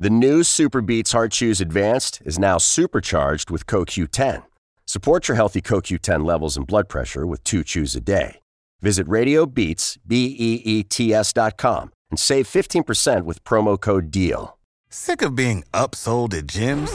The new SuperBeets Heart Chews Advanced is now supercharged with CoQ10. Support your healthy CoQ10 levels and blood pressure with two chews a day. Visit RadioBeats, and save 15% with promo code DEAL. Sick of being upsold at gyms?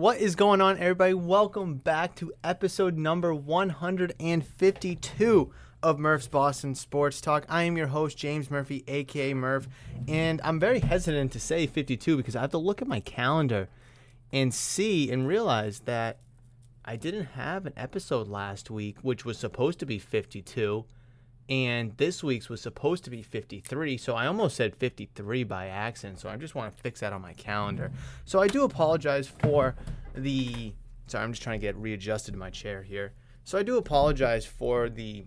What is going on, everybody? Welcome back to episode number 152 of Murph's Boston Sports Talk. I am your host, James Murphy, aka Murph, and I'm very hesitant to say 52 because I have to look at my calendar and see and realize that I didn't have an episode last week, which was supposed to be 52 and this week's was supposed to be 53 so i almost said 53 by accident so i just want to fix that on my calendar. So i do apologize for the sorry i'm just trying to get readjusted in my chair here. So i do apologize for the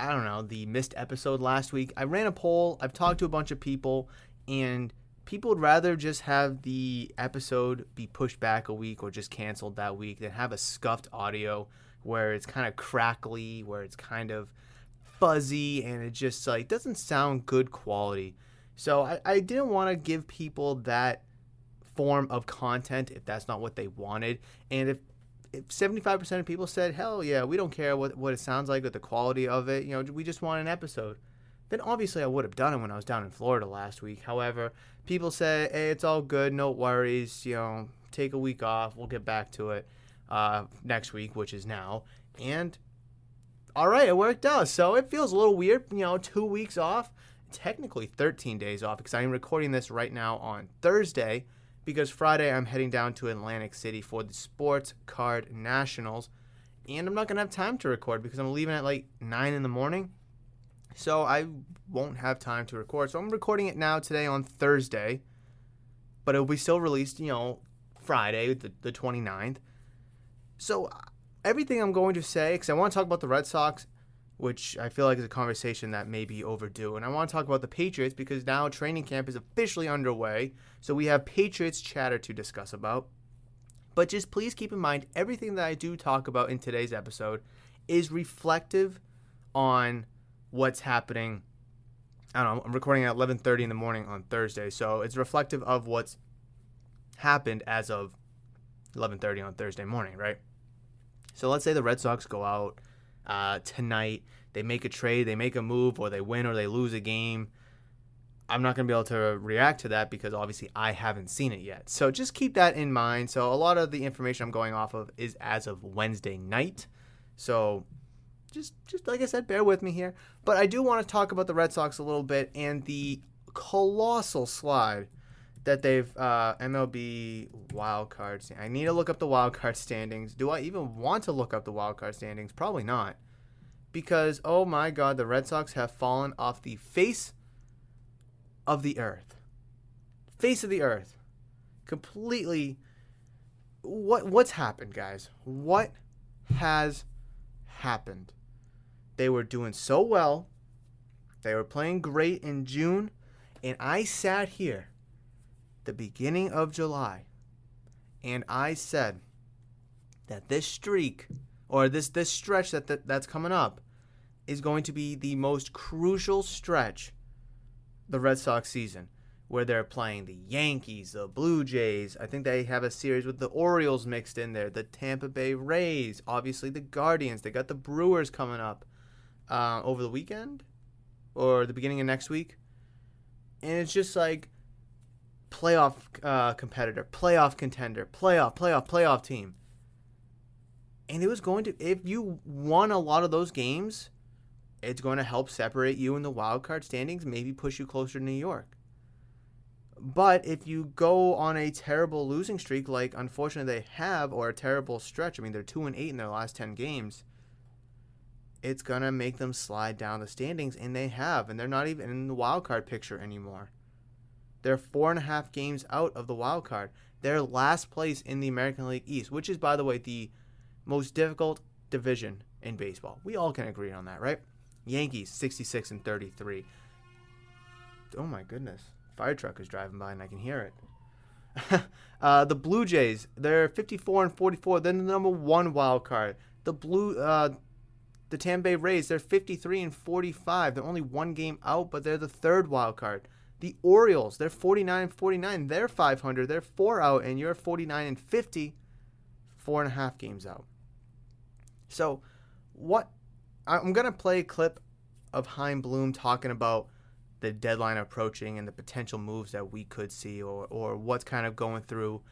i don't know the missed episode last week. I ran a poll i've talked to a bunch of people and people would rather just have the episode be pushed back a week or just canceled that week than have a scuffed audio where it's kind of crackly where it's kind of fuzzy and it just like doesn't sound good quality. So I, I didn't want to give people that form of content if that's not what they wanted. And if if 75% of people said, hell yeah, we don't care what, what it sounds like or the quality of it, you know, we just want an episode, then obviously I would have done it when I was down in Florida last week. However, people said, hey, it's all good, no worries, you know, take a week off, we'll get back to it uh, next week, which is now. And all right, it worked out. So it feels a little weird, you know, two weeks off, technically 13 days off because I'm recording this right now on Thursday because Friday I'm heading down to Atlantic City for the Sports Card Nationals. And I'm not going to have time to record because I'm leaving at like 9 in the morning. So I won't have time to record. So I'm recording it now today on Thursday. But it'll be still released, you know, Friday, the, the 29th. So everything I'm going to say, because I want to talk about the Red Sox, which I feel like is a conversation that may be overdue. And I want to talk about the Patriots because now training camp is officially underway. So we have Patriots chatter to discuss about. But just please keep in mind everything that I do talk about in today's episode is reflective on what's happening. I don't know, I'm recording at 11:30 in the morning on Thursday, so it's reflective of what's happened as of 11:30 on Thursday morning, right? So let's say the Red Sox go out uh, tonight, they make a trade, they make a move, or they win or they lose a game. I'm not going to be able to react to that because obviously I haven't seen it yet. So just keep that in mind. So a lot of the information I'm going off of is as of Wednesday night. So just just like I said, bear with me here. But I do want to talk about the Red Sox a little bit and the colossal slide that they've uh, MLB wild cards. I need to look up the wild card standings. Do I even want to look up the wild card standings? Probably not, because oh my God, the Red Sox have fallen off the face of the earth, face of the earth, completely. What what's happened, guys? What has happened? They were doing so well. They were playing great in June, and I sat here the beginning of July, and I said that this streak or this this stretch that, that that's coming up is going to be the most crucial stretch the Red Sox season where they're playing the Yankees, the Blue Jays. I think they have a series with the Orioles mixed in there, the Tampa Bay Rays, obviously the Guardians. They got the Brewers coming up uh, over the weekend or the beginning of next week. And it's just like playoff uh, competitor, playoff contender, playoff, playoff, playoff team. And it was going to, if you won a lot of those games, it's going to help separate you in the wild card standings, maybe push you closer to New York. But if you go on a terrible losing streak, like unfortunately they have, or a terrible stretch, I mean they're two and eight in their last ten games, it's gonna make them slide down the standings, and they have, and they're not even in the wild card picture anymore. They're four and a half games out of the wild card. They're last place in the American League East, which is, by the way, the most difficult division in baseball. We all can agree on that, right? Yankees 66 and 33. Oh my goodness. Fire truck is driving by and I can hear it. uh, the Blue Jays, they're 54 and 44. Then the number one wild card. The Blue, uh, the Tampa Bay Rays, they're 53 and 45. They're only one game out, but they're the third wild card. The Orioles, they're 49 and 49. They're 500. They're four out, and you're 49 and 50, four and a half games out. So, what I'm gonna play a clip of Chaim Bloom talking about the deadline approaching and the potential moves that we could see, or or what's kind of going through,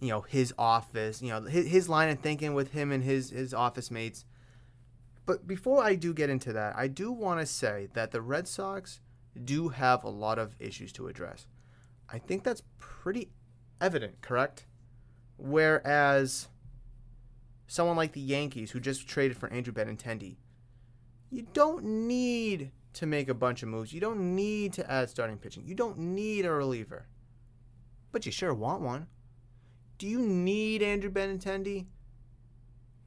you know, his office, you know, his, his line of thinking with him and his his office mates. But before I do get into that, I do want to say that the Red Sox do have a lot of issues to address. I think that's pretty evident, correct? Whereas someone like the Yankees, who just traded for Andrew Benintendi, you don't need to make a bunch of moves. You don't need to add starting pitching. You don't need a reliever. But you sure want one. Do you need Andrew Benintendi?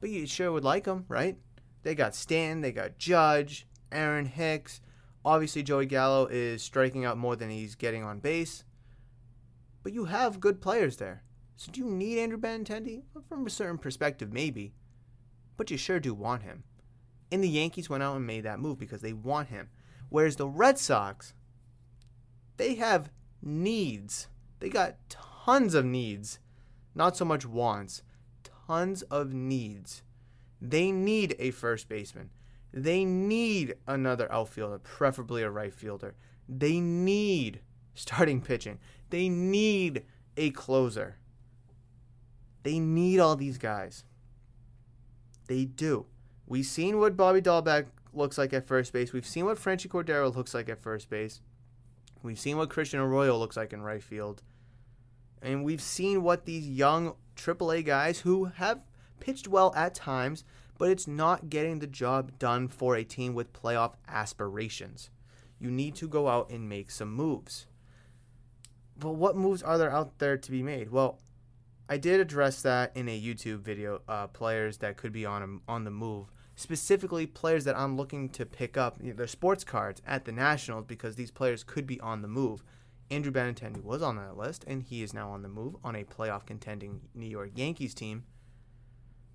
But you sure would like him, right? They got Stan, they got Judge, Aaron Hicks. Obviously, Joey Gallo is striking out more than he's getting on base. But you have good players there. So do you need Andrew Benintendi? From a certain perspective, maybe. But you sure do want him. And the Yankees went out and made that move because they want him. Whereas the Red Sox, they have needs. They got tons of needs, not so much wants, tons of needs. They need a first baseman. They need another outfielder, preferably a right fielder. They need starting pitching. They need a closer. They need all these guys. They do. We've seen what Bobby Dalbec looks like at first base. We've seen what Franchy Cordero looks like at first base. We've seen what Christian Arroyo looks like in right field. And we've seen what these young AAA guys who have pitched well at times, but it's not getting the job done for a team with playoff aspirations. You need to go out and make some moves. But what moves are there out there to be made? Well, I did address that in a YouTube video. Uh, players that could be on a, on the move, specifically players that I'm looking to pick up you know, their sports cards at the Nationals because these players could be on the move. Andrew Benintendi was on that list, and he is now on the move on a playoff contending New York Yankees team.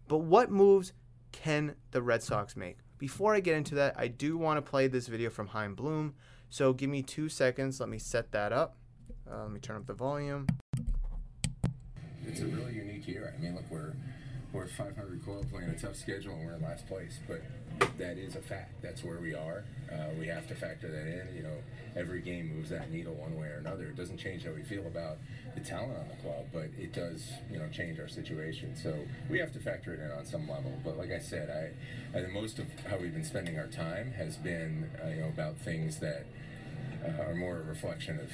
But what moves can the Red Sox make? Before I get into that, I do want to play this video from Chaim Bloom. So give me two seconds. Let me set that up. Uh, let me turn up the volume it's a really unique year. I mean, look, we're we're 500 club playing a tough schedule and we're in last place, but that is a fact. That's where we are. Uh, we have to factor that in. You know, every game moves that needle one way or another. It doesn't change how we feel about the talent on the club, but it does, you know, change our situation. So we have to factor it in on some level. But like I said, I, I think most of how we've been spending our time has been, uh, you know, about things that uh, are more a reflection of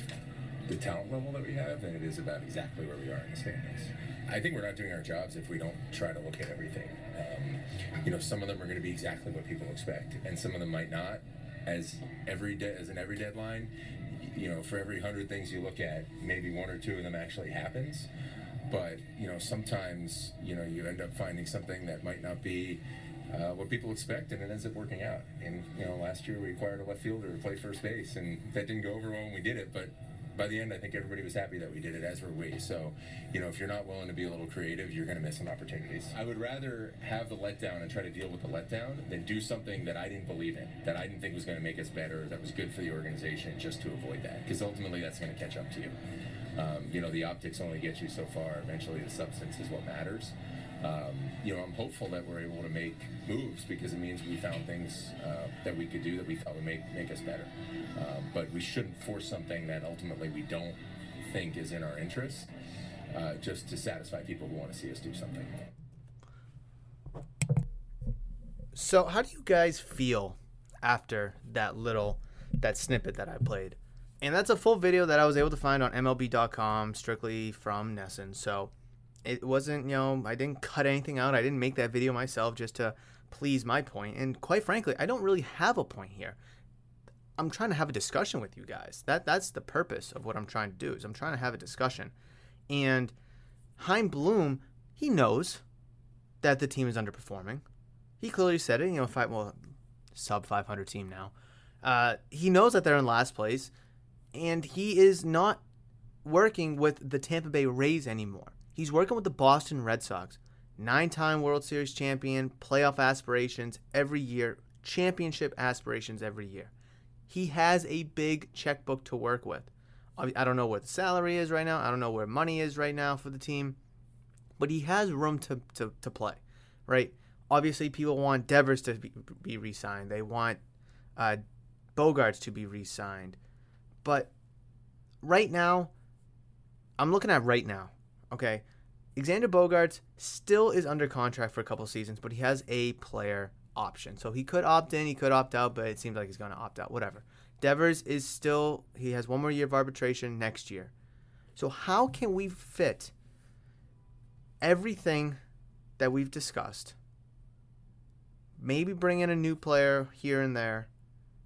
the talent level that we have than it is about exactly where we are in the standings. I think we're not doing our jobs if we don't try to look at everything. Um, you know, some of them are going to be exactly what people expect, and some of them might not. As every de- as in every deadline, you know, for every hundred things you look at, maybe one or two of them actually happens. But you know, sometimes you know you end up finding something that might not be uh, what people expect, and it ends up working out. And you know, last year we acquired a left fielder to play first base, and that didn't go over well when we did it. But by the end, I think everybody was happy that we did it, as were we. So, you know, if you're not willing to be a little creative, you're going to miss some opportunities. I would rather have the letdown and try to deal with the letdown than do something that I didn't believe in, that I didn't think was going to make us better, that was good for the organization, just to avoid that. Because ultimately, that's going to catch up to you. Um, you know, the optics only get you so far. Eventually, the substance is what matters. Um, you know, I'm hopeful that we're able to make moves because it means we found things uh, that we could do that we thought would make make us better. Um, but we shouldn't force something that ultimately we don't think is in our interest, uh, just to satisfy people who want to see us do something. So, how do you guys feel after that little that snippet that I played? And that's a full video that I was able to find on MLB.com, strictly from NESN. So, it wasn't you know I didn't cut anything out. I didn't make that video myself just to please my point. And quite frankly, I don't really have a point here. I'm trying to have a discussion with you guys. That that's the purpose of what I'm trying to do. Is I'm trying to have a discussion. And Chaim Bloom, he knows that the team is underperforming. He clearly said it. You know, five well, sub 500 team now. Uh, he knows that they're in last place, and he is not working with the Tampa Bay Rays anymore. He's working with the Boston Red Sox, nine-time World Series champion, playoff aspirations every year, championship aspirations every year. He has a big checkbook to work with. I don't know what the salary is right now. I don't know where money is right now for the team, but he has room to, to, to play, right? Obviously, people want Devers to be, be re signed, they want uh, Bogaerts to be re signed. But right now, I'm looking at right now, okay? Xander Bogaerts still is under contract for a couple seasons, but he has a player option. So he could opt in, he could opt out, but it seems like he's going to opt out. Whatever. Devers is still, he has one more year of arbitration next year. So, how can we fit everything that we've discussed? Maybe bring in a new player here and there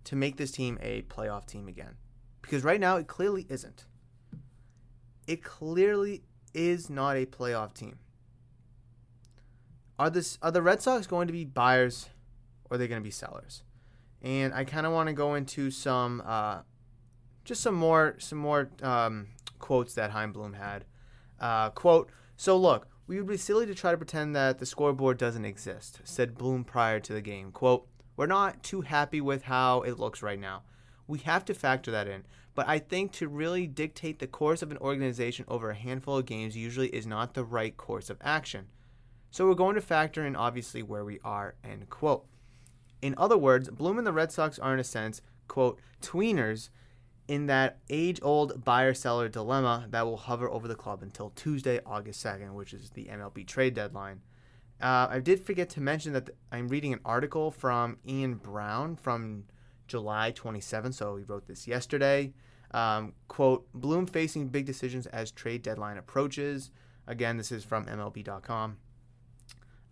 to make this team a playoff team again. Because right now, it clearly isn't. It clearly is not a playoff team. Are this are the Red Sox going to be buyers or are they going to be sellers? And I kind of want to go into some uh, just some more some more um, quotes that Chaim Bloom had. Uh, quote: So look, we would be silly to try to pretend that the scoreboard doesn't exist," said Bloom prior to the game. "Quote: We're not too happy with how it looks right now. We have to factor that in. But I think to really dictate the course of an organization over a handful of games usually is not the right course of action. So we're going to factor in obviously where we are, end quote. In other words, Bloom and the Red Sox are in a sense, quote, tweeners in that age old buyer seller dilemma that will hover over the club until Tuesday, August 2nd, which is the MLB trade deadline. Uh, I did forget to mention that I'm reading an article from Ian Browne from July 27, so he wrote this yesterday. Um, quote, Bloom facing big decisions as trade deadline approaches. Again, this is from MLB.com.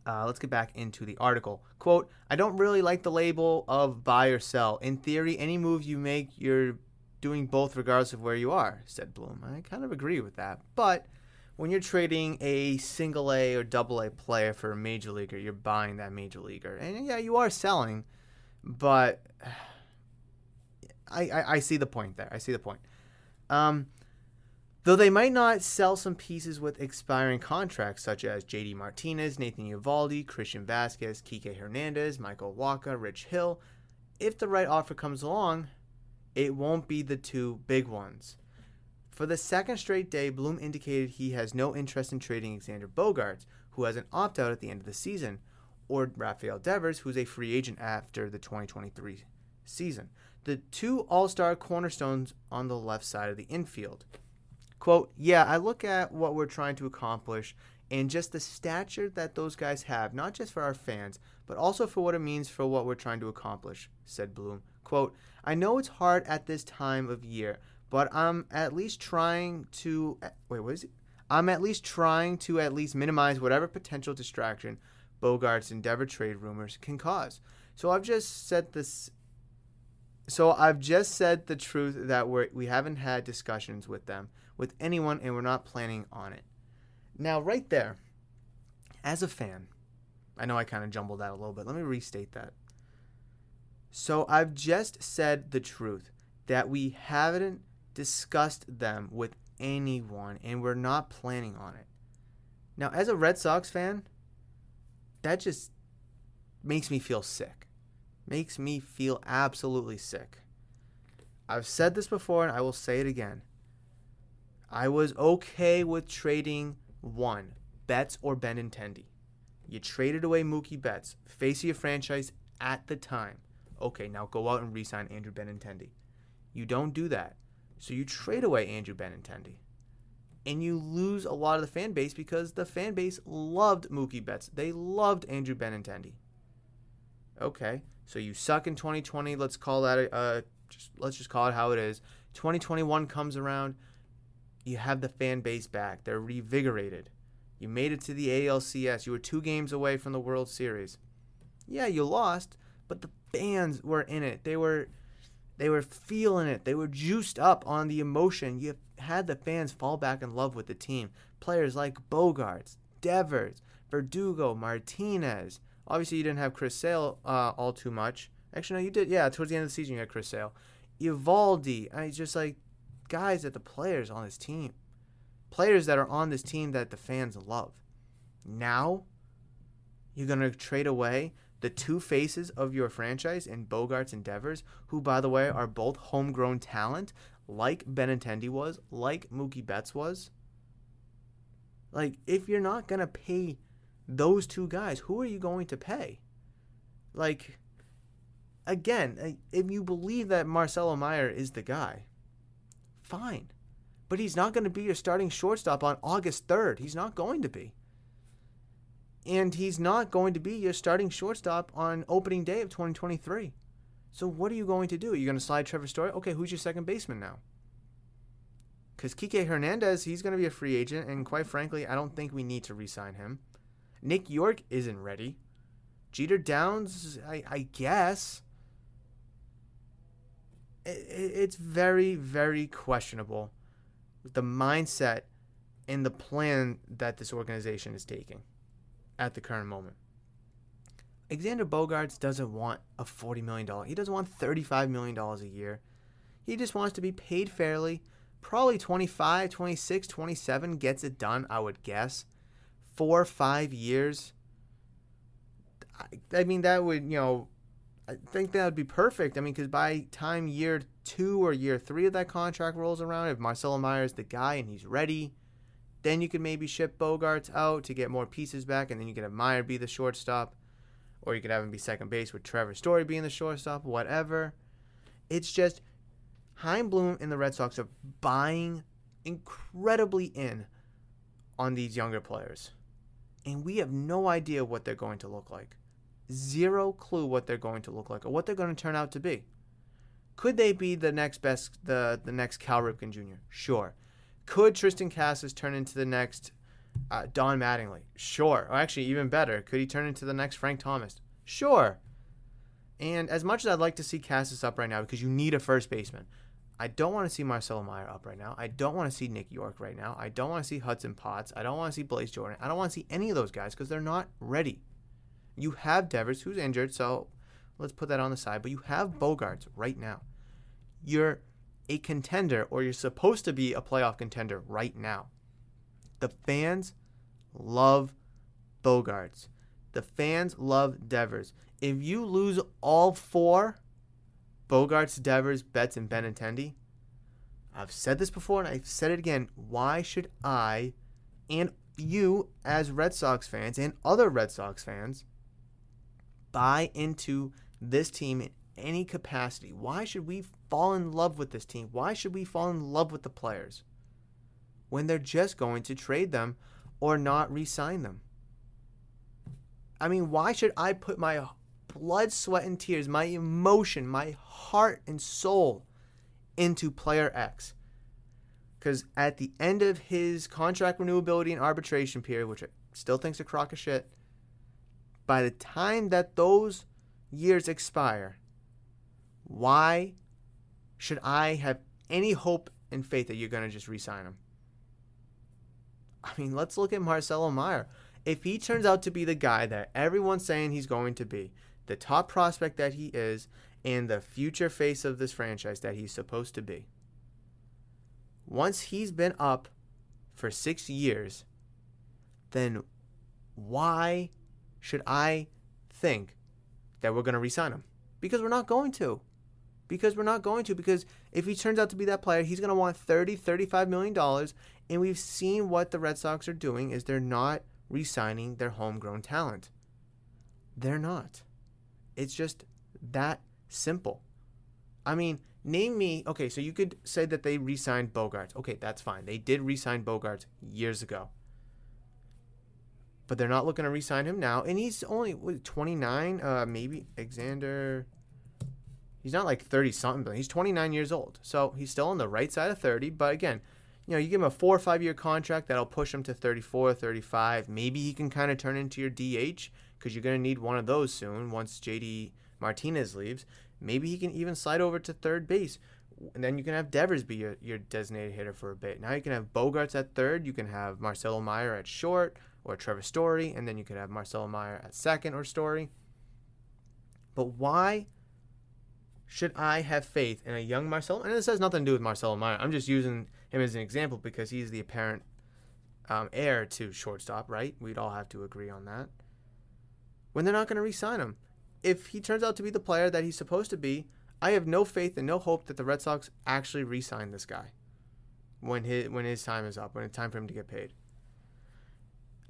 Uh, let's get back into the article. Quote, I don't really like the label of buy or sell. In theory, any move you make, you're doing both regardless of where you are, said Bloom. I kind of agree with that. But when you're trading a single A or double A player for a major leaguer, you're buying that major leaguer. And yeah, you are selling, but I, I, I see the point there. I see the point. Um, though they might not sell some pieces with expiring contracts, such as JD Martinez, Nathan Eovaldi, Christian Vázquez, Kike Hernandez, Michael Wacha, Rich Hill, if the right offer comes along, it won't be the two big ones. For the second straight day, Bloom indicated he has no interest in trading Xander Bogaerts, who has an opt out at the end of the season, or Rafael Devers, who's a free agent after the 2023 season the two all star cornerstones on the left side of the infield. Quote, yeah, I look at what we're trying to accomplish and just the stature that those guys have, not just for our fans, but also for what it means for what we're trying to accomplish, said Bloom. Quote, I know it's hard at this time of year, but I'm at least trying to. Wait, what is it? I'm at least trying to at least minimize whatever potential distraction Bogaerts and Devers trade rumors can cause. So I've just set this so I've just said the truth that we we haven't had discussions with them, with anyone, and we're not planning on it. Now, right there, as a fan, I know I kind of jumbled that a little bit. Let me restate that. So I've just said the truth that we haven't discussed them with anyone, and we're not planning on it. Now, as a Red Sox fan, that just makes me feel sick makes me feel absolutely sick. I've said this before and I will say it again. I was okay with trading one, Betts or Benintendi. You traded away Mookie Betts, face of your franchise at the time. Okay, now go out and re sign Andrew Benintendi. You don't do that. So you trade away Andrew Benintendi. and you lose a lot of the fan base because the fan base loved Mookie Betts. They loved Andrew Benintendi. Okay, so you suck in 2020. Let's call that a, just let's just call it how it is. 2021 comes around, you have the fan base back. They're revigorated. You made it to the ALCS. You were two games away from the World Series. Yeah, you lost, but the fans were in it. They were they were feeling it. They were juiced up on the emotion. You had the fans fall back in love with the team. Players like Bogaerts, Devers, Verdugo, Martinez. Obviously, you didn't have Chris Sale uh, all too much. Actually, no, you did. Yeah, towards the end of the season, you had Chris Sale. Eovaldi. I just like guys that the players on this team, players that are on this team that the fans love. Now, you're gonna trade away the two faces of your franchise in Bogaerts and Devers, who, by the way, are both homegrown talent, like Benintendi was, like Mookie Betts was. Like, if you're not going to pay those two guys, who are you going to pay? Like, again, if you believe that Marcelo Meyer is the guy, fine. But he's not going to be your starting shortstop on August 3rd. He's not going to be and he's not going to be your starting shortstop on opening day of 2023. So what are you going to do? Are you going to slide Trevor Story? Okay, who's your second baseman now? Because Kike Hernandez, he's going to be a free agent, and quite frankly, I don't think we need to re-sign him. Nick Yorke isn't ready. Jeter Downs, I, I guess. It, it's very, very questionable the mindset and the plan that this organization is taking at the current moment. Xander Bogaerts doesn't want a $40 million. He doesn't want $35 million a year. He just wants to be paid fairly. Probably 25, 26, 27 gets it done, I would guess. Four, or five years. I, I mean, that would, you know, I think that would be perfect. I mean, because by time year two or year three of that contract rolls around, if Marcelo Meyer is the guy and he's ready, then you could maybe ship Bogaerts out to get more pieces back, and then you could have Meyer be the shortstop, or you could have him be second base with Trevor Story being the shortstop, whatever. It's just Chaim Bloom and the Red Sox are buying incredibly in on these younger players. And we have no idea what they're going to look like. Zero clue what they're going to look like or what they're going to turn out to be. Could they be the next best the the next Cal Ripken Jr.? Sure. Could Triston Casas turn into the next uh, Don Mattingly? Sure. Or actually, even better, could he turn into the next Frank Thomas? Sure. And as much as I'd like to see Casas up right now, because you need a first baseman, I don't want to see Marcelo Meyer up right now. I don't want to see Nick Yorke right now. I don't want to see Hudson Potts. I don't want to see Blaze Jordan. I don't want to see any of those guys because they're not ready. You have Devers, who's injured, so let's put that on the side. But you have Bogaerts right now. You're a contender or you're supposed to be a playoff contender right now. The fans love Bogaerts. The fans love Devers. If you lose all four, Bogaerts, Devers, Betts, and Benintendi, I've said this before and I've said it again. Why should I and you, as Red Sox fans and other Red Sox fans, buy into this team in any capacity? Why should we fall in love with this team? Why should we fall in love with the players when they're just going to trade them or not re sign them? I mean, why should I put my blood, sweat, and tears, my emotion, my heart and soul into player X? Because at the end of his contract renewability and arbitration period, which I still think's a crock of shit, by the time that those years expire, why should I have any hope and faith that you're going to just re sign him? I mean, let's look at Marcelo Meyer. If he turns out to be the guy that everyone's saying he's going to be, the top prospect that he is, and the future face of this franchise that he's supposed to be, once he's been up for six years, then why should I think that we're going to resign him? Because we're not going to. Because we're not going to because if he turns out to be that player he's going to want 30 35 million dollars and we've seen what the red sox are doing is they're not re-signing their homegrown talent. They're not it's just that simple I mean, name me. Okay, so you could say that they re-signed Bogaerts. Okay, that's fine. They did re-sign Bogaerts years ago, but they're not looking to re-sign him now. And he's only what, 29. Uh, maybe Alexander. He's not like 30 something, but he's 29 years old. So he's still on the right side of 30. But again, you know, you give him a four or five year contract that'll push him to 34, 35. Maybe he can kind of turn into your DH because you're going to need one of those soon once JD Martinez leaves. Maybe he can even slide over to third base. And then you can have Devers be your, your designated hitter for a bit. Now you can have Bogaerts at third. You can have Marcelo Meyer at short or Trevor Story. And then you could have Marcelo Meyer at second or Story. But why should I have faith in a young Marcelo? And this has nothing to do with Marcelo Meyer. I'm just using him as an example because he's the apparent um, heir to shortstop, right? We'd all have to agree on that. When they're not going to re sign him if he turns out to be the player that he's supposed to be, I have no faith and no hope that the Red Sox actually re-sign this guy when his when his time is up, when it's time for him to get paid.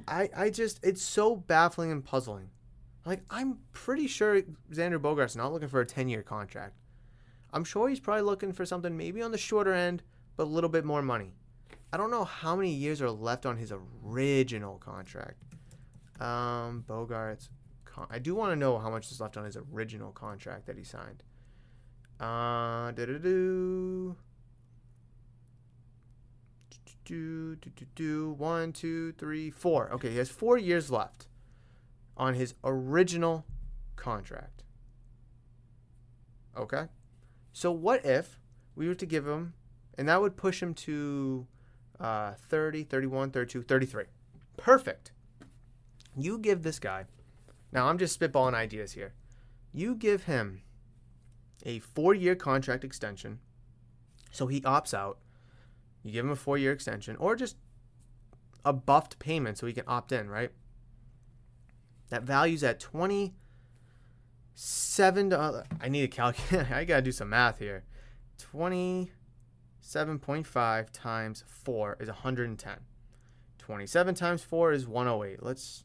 I I just it's so baffling and puzzling. Like I'm pretty sure Xander Bogaerts not looking for a 10-year contract. I'm sure he's probably looking for something maybe on the shorter end, but a little bit more money. I don't know how many years are left on his original contract. Um, Bogaerts con- I do want to know how much is left on his original contract that he signed. Uh, do do do do do one two three four. Okay, he has four years left on his original contract. Okay, so what if we were to give him, and that would push him to uh, 30, 31, 32, 33. Perfect. You give this guy now, I'm just spitballing ideas here. You give him a four year contract extension, so he opts out. You give him a four year extension, or just a buffed payment so he can opt in, right? That value's at 27 dollars. I need to calculate. I gotta do some math here. 27.5 times 4 is 110. 27 times 4 is 108. Let's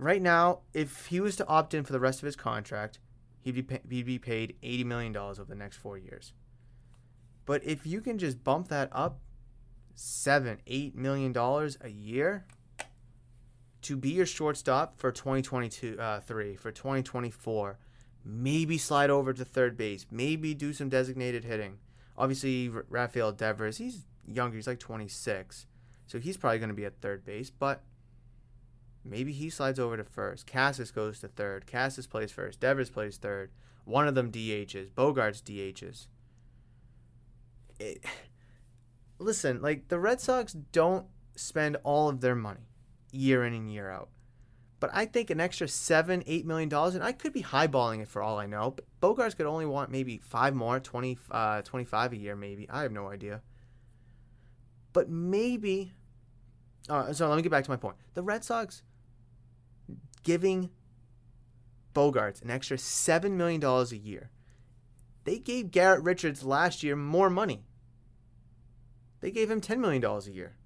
right now, if he was to opt in for the rest of his contract, he'd be, pay- he'd be paid $80 million over the next four years. But if you can just bump that up seven, eight million dollars a year to be your shortstop for 2022, uh, three for 2024, maybe slide over to third base, maybe do some designated hitting. Obviously, Rafael Devers, he's younger, he's like 26, so he's probably going to be at third base. But Maybe he slides over to first. Casas goes to third. Casas plays first. Devers plays third. One of them DHs. Bogaerts DHs. It, listen, like the Red Sox don't spend all of their money year in and year out. But I think an extra seven, eight million dollars, and I could be highballing it for all I know. But Bogaerts could only want maybe five more, 20, uh, 25 a year, maybe. I have no idea. But maybe. Uh, so let me get back to my point. The Red Sox giving Bogaerts an extra $7 million a year. They gave Garrett Richards last year more money. They gave him $10 million a year.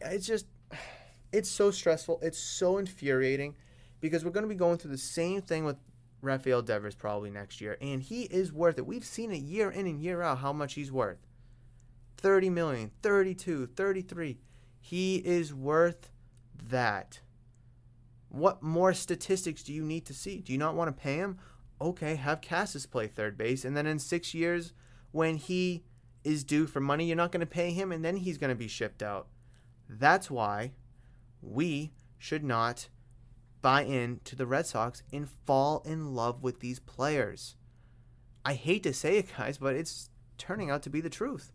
It's just, it's so stressful. It's so infuriating because we're going to be going through the same thing with Rafael Devers probably next year. And he is worth it. We've seen it year in and year out how much he's worth 30 million, 32, 33. He is worth that. What more statistics do you need to see? Do you not want to pay him? Okay, have Casas play third base, and then in six years, when he is due for money, you're not going to pay him, and then he's going to be shipped out. That's why we should not buy in to the Red Sox and fall in love with these players. I hate to say it, guys, but it's turning out to be the truth.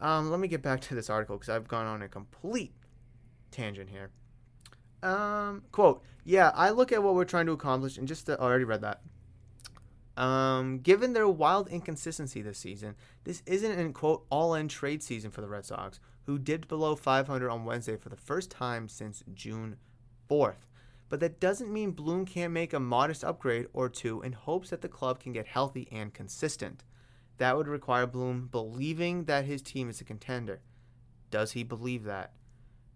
Um, let me get back to this article because I've gone on a complete tangent here. Um, quote, yeah, I look at what we're trying to accomplish and just, to, already read that. Um, given their wild inconsistency this season, this isn't an quote all in trade season for the Red Sox, who dipped below 500 on Wednesday for the first time since June 4th. But that doesn't mean Bloom can't make a modest upgrade or two in hopes that the club can get healthy and consistent. That would require Bloom believing that his team is a contender. Does he believe that?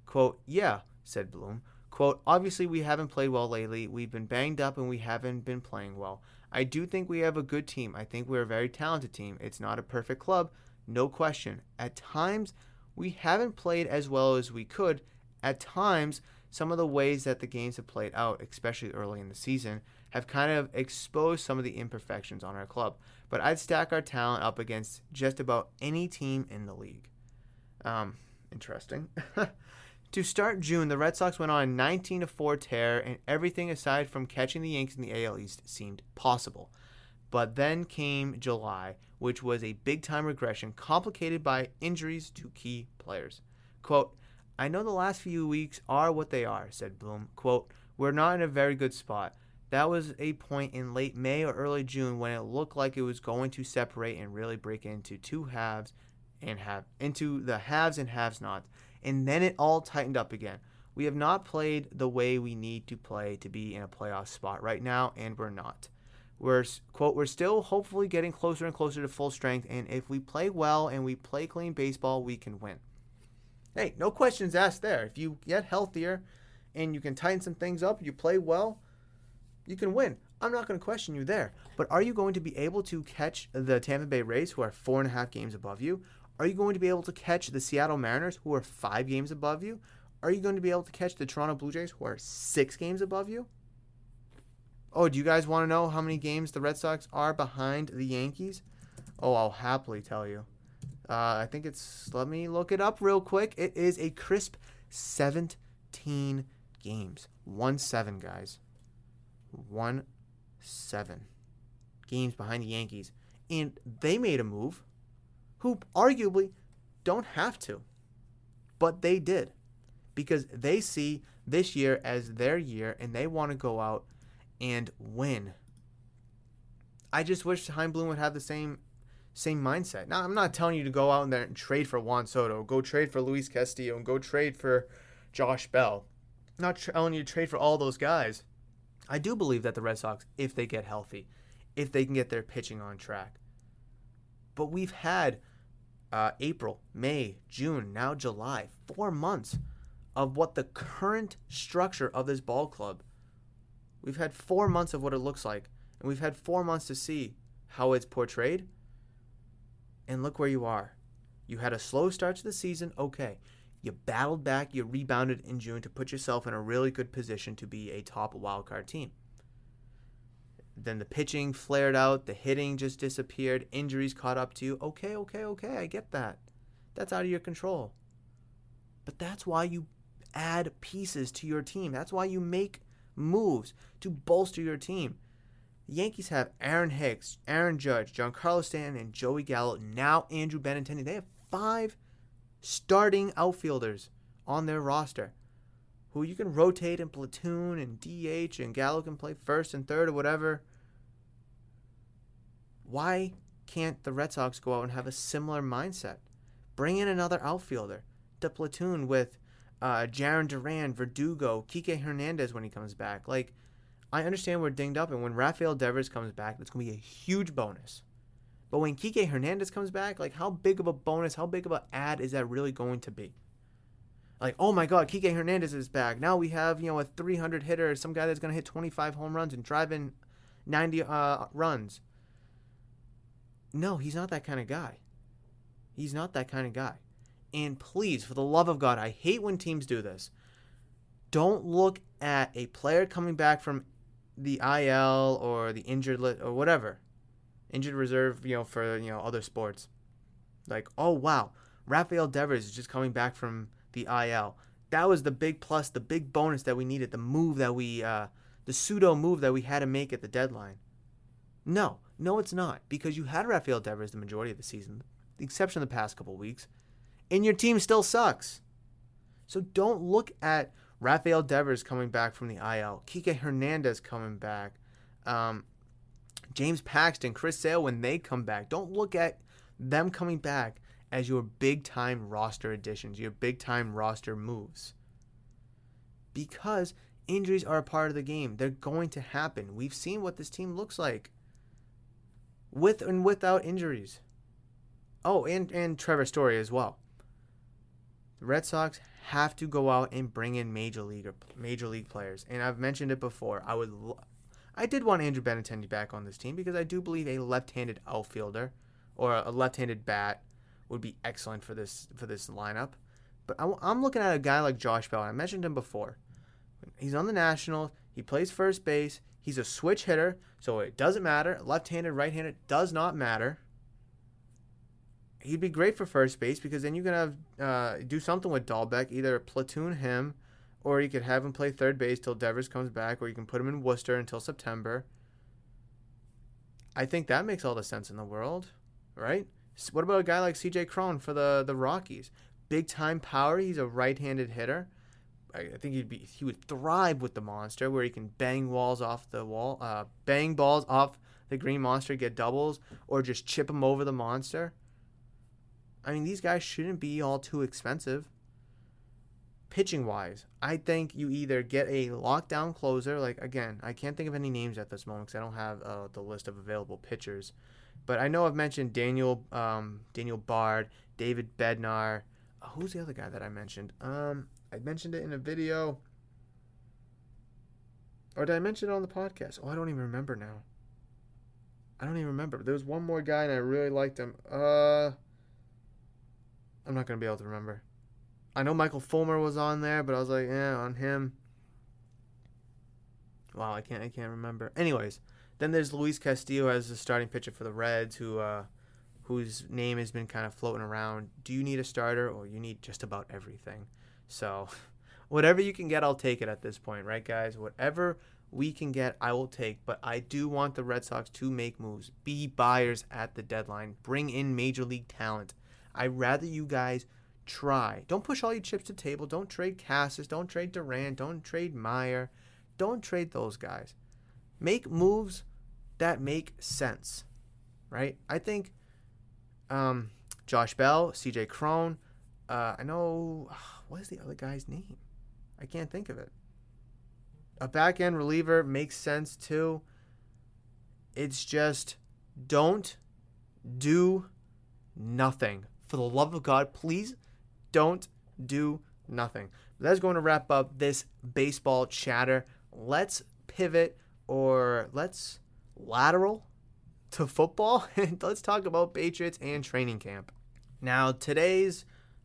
Quote, yeah, said Bloom. Quote, obviously, we haven't played well lately. We've been banged up and we haven't been playing well. I do think we have a good team. I think we're a very talented team. It's not a perfect club, no question. At times, we haven't played as well as we could. At times, some of the ways that the games have played out, especially early in the season, have kind of exposed some of the imperfections on our club. But I'd stack our talent up against just about any team in the league. Um, interesting. to start June, the Red Sox went on a 19 4 tear, and everything aside from catching the Yankees in the AL East seemed possible. But then came July, which was a big time regression complicated by injuries to key players. Quote, I know the last few weeks are what they are, said Bloom. Quote, We're not in a very good spot. That was a point in late May or early June when it looked like it was going to separate and really break into two halves and have into the haves and haves not. And then it all tightened up again. We have not played the way we need to play to be in a playoff spot right now, and we're not. We're quote we're still hopefully getting closer and closer to full strength, and if we play well and we play clean baseball, we can win. Hey, no questions asked there. If you get healthier and you can tighten some things up, you play well, you can win. I'm not going to question you there. But are you going to be able to catch the Tampa Bay Rays, who are four and a half games above you? Are you going to be able to catch the Seattle Mariners, who are five games above you? Are you going to be able to catch the Toronto Blue Jays, who are six games above you? Oh, do you guys want to know how many games the Red Sox are behind the Yankees? Oh, I'll happily tell you. Uh, I think it's, let me look it up real quick. It is a crisp 17 games. 1 7, guys. 1 7 games behind the Yankees. And they made a move who arguably don't have to. But they did because they see this year as their year and they want to go out and win. I just wish Chaim Bloom would have the same same mindset. Now, I'm not telling you to go out there and trade for Juan Soto, go trade for Luis Castillo, and go trade for Josh Bell. I'm not telling you to trade for all those guys. I do believe that the Red Sox, if they get healthy, if they can get their pitching on track. But we've had uh, April, May, June, now July, four months of what the current structure of this ball club We've had four months of what it looks like, and we've had four months to see how it's portrayed. And look where you are. You had a slow start to the season, okay. You battled back, you rebounded in June to put yourself in a really good position to be a top wildcard team. Then the pitching flared out, the hitting just disappeared, injuries caught up to you. Okay, okay, okay, I get that. That's out of your control. But that's why you add pieces to your team. That's why you make moves to bolster your team. The Yankees have Aaron Hicks, Aaron Judge, Giancarlo Stanton, and Joey Gallo. Now Andrew Benintendi. They have five starting outfielders on their roster who you can rotate in platoon and DH, and Gallo can play first and third or whatever. Why can't the Red Sox go out and have a similar mindset? Bring in another outfielder to platoon with uh, Jarren Duran, Verdugo, Kike Hernandez when he comes back. Like, I understand we're dinged up, and when Rafael Devers comes back, that's going to be a huge bonus. But when Kike Hernandez comes back, like, how big of a bonus, how big of an ad is that really going to be? Like, oh my God, Kike Hernandez is back. Now we have, you know, a 300 hitter, some guy that's going to hit 25 home runs and drive in 90 uh, runs. No, he's not that kind of guy. He's not that kind of guy. And please, for the love of God, I hate when teams do this. Don't look at a player coming back from the IL or the injured list or whatever, injured reserve, you know, for you know other sports. Like, oh wow, Rafael Devers is just coming back from the IL. That was the big plus, the big bonus that we needed, the move that we, uh, the pseudo move that we had to make at the deadline. No, no, it's not because you had Rafael Devers the majority of the season, the exception of the past couple weeks and your team still sucks. So don't look at Rafael Devers coming back from the IL, Kike Hernandez coming back, um, James Paxton, Chris Sale when they come back. Don't look at them coming back as your big time roster additions, your big time roster moves. Because injuries are a part of the game. They're going to happen. We've seen what this team looks like with and without injuries. Oh, and, and Trevor Story as well. The Red Sox have to go out and bring in major league major league players. And I've mentioned it before. I would I did want Andrew Benintendi back on this team because I do believe a left-handed outfielder or a left-handed bat would be excellent for this for this lineup. But I, am looking at a guy like Josh Bell. I mentioned him before. He's on the Nationals. He plays first base. He's a switch hitter, so it doesn't matter. Left-handed, right-handed does not matter. He'd be great for first base because then you can have uh, do something with Dalbec, either platoon him, or you could have him play third base till Devers comes back, or you can put him in Worcester until September. I think that makes all the sense in the world, right? What about a guy like C.J. Cron for the the Rockies? Big time power. He's a right-handed hitter. I think he'd be he would thrive with the monster, where he can bang walls off the wall, uh, bang balls off the green monster, get doubles, or just chip them over the monster. I mean, these guys shouldn't be all too expensive. Pitching wise, I think you either get a lockdown closer. Like again, I can't think of any names at this moment because I don't have uh, the list of available pitchers. But I know I've mentioned Daniel um, Daniel Bard, David Bednar. Uh, who's the other guy that I mentioned? Um, I mentioned it in a video. Or did I mention it on the podcast? Oh, I don't even remember now. I don't even remember. There was one more guy and I really liked him. Uh I'm not gonna be able to remember. I know Michael Fulmer was on there, but I was like, yeah, on him. Wow, I can't I can't remember. Anyways, then there's Luis Castillo as the starting pitcher for the Reds, who uh, whose name has been kind of floating around. Do you need a starter, or you need just about everything? So, whatever you can get, I'll take it at this point, right, guys? Whatever we can get, I will take. But I do want the Red Sox to make moves, be buyers at the deadline, bring in major league talent. I'd rather you guys try. Don't push all your chips to the table. Don't trade Casas. Don't trade Duran. Don't trade Mayer. Don't trade those guys. Make moves that make sense, right? I think um, Josh Bell, CJ Cron, uh, I know what is the other guy's name? I can't think of it. A back end reliever makes sense too. It's just don't do nothing. For the love of God, please don't do nothing. That's going to wrap up this baseball chatter. Let's pivot or let's lateral to football and let's talk about Patriots and training camp. Now, today's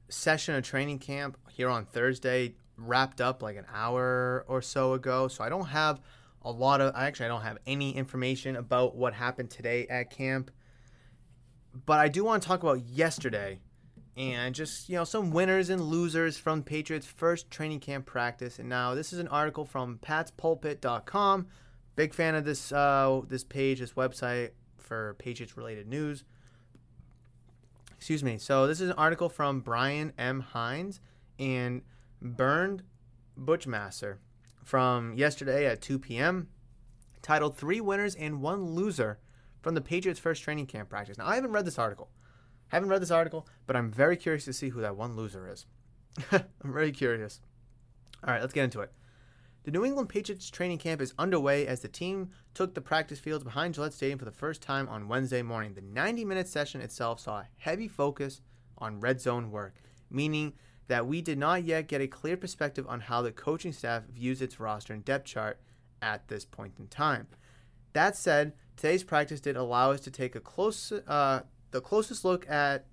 session of training camp here on Thursday wrapped up like an hour or so ago. So I don't have a lot of, actually, I don't have any information about what happened today at camp. But I do want to talk about yesterday and just, you know, some winners and losers from Patriots' first training camp practice. And now this is an article from patspulpit.com. Big fan of this uh, this page, this website for Patriots related news. Excuse me. So this is an article from Brian M. Hines and Bernd Buchmasser from yesterday at 2 p.m. titled Three Winners and One Loser from the Patriots' First Training Camp Practice. Now, I haven't read this article. Haven't read this article, but I'm very curious to see who that one loser is. I'm very curious. All right, let's get into it. The New England Patriots training camp is underway as the team took the practice fields behind Gillette Stadium for the first time on Wednesday morning. The 90 minute session itself saw a heavy focus on red zone work, meaning that we did not yet get a clear perspective on how the coaching staff views its roster and depth chart at this point in time. That said, today's practice did allow us to take a close, uh, the closest look at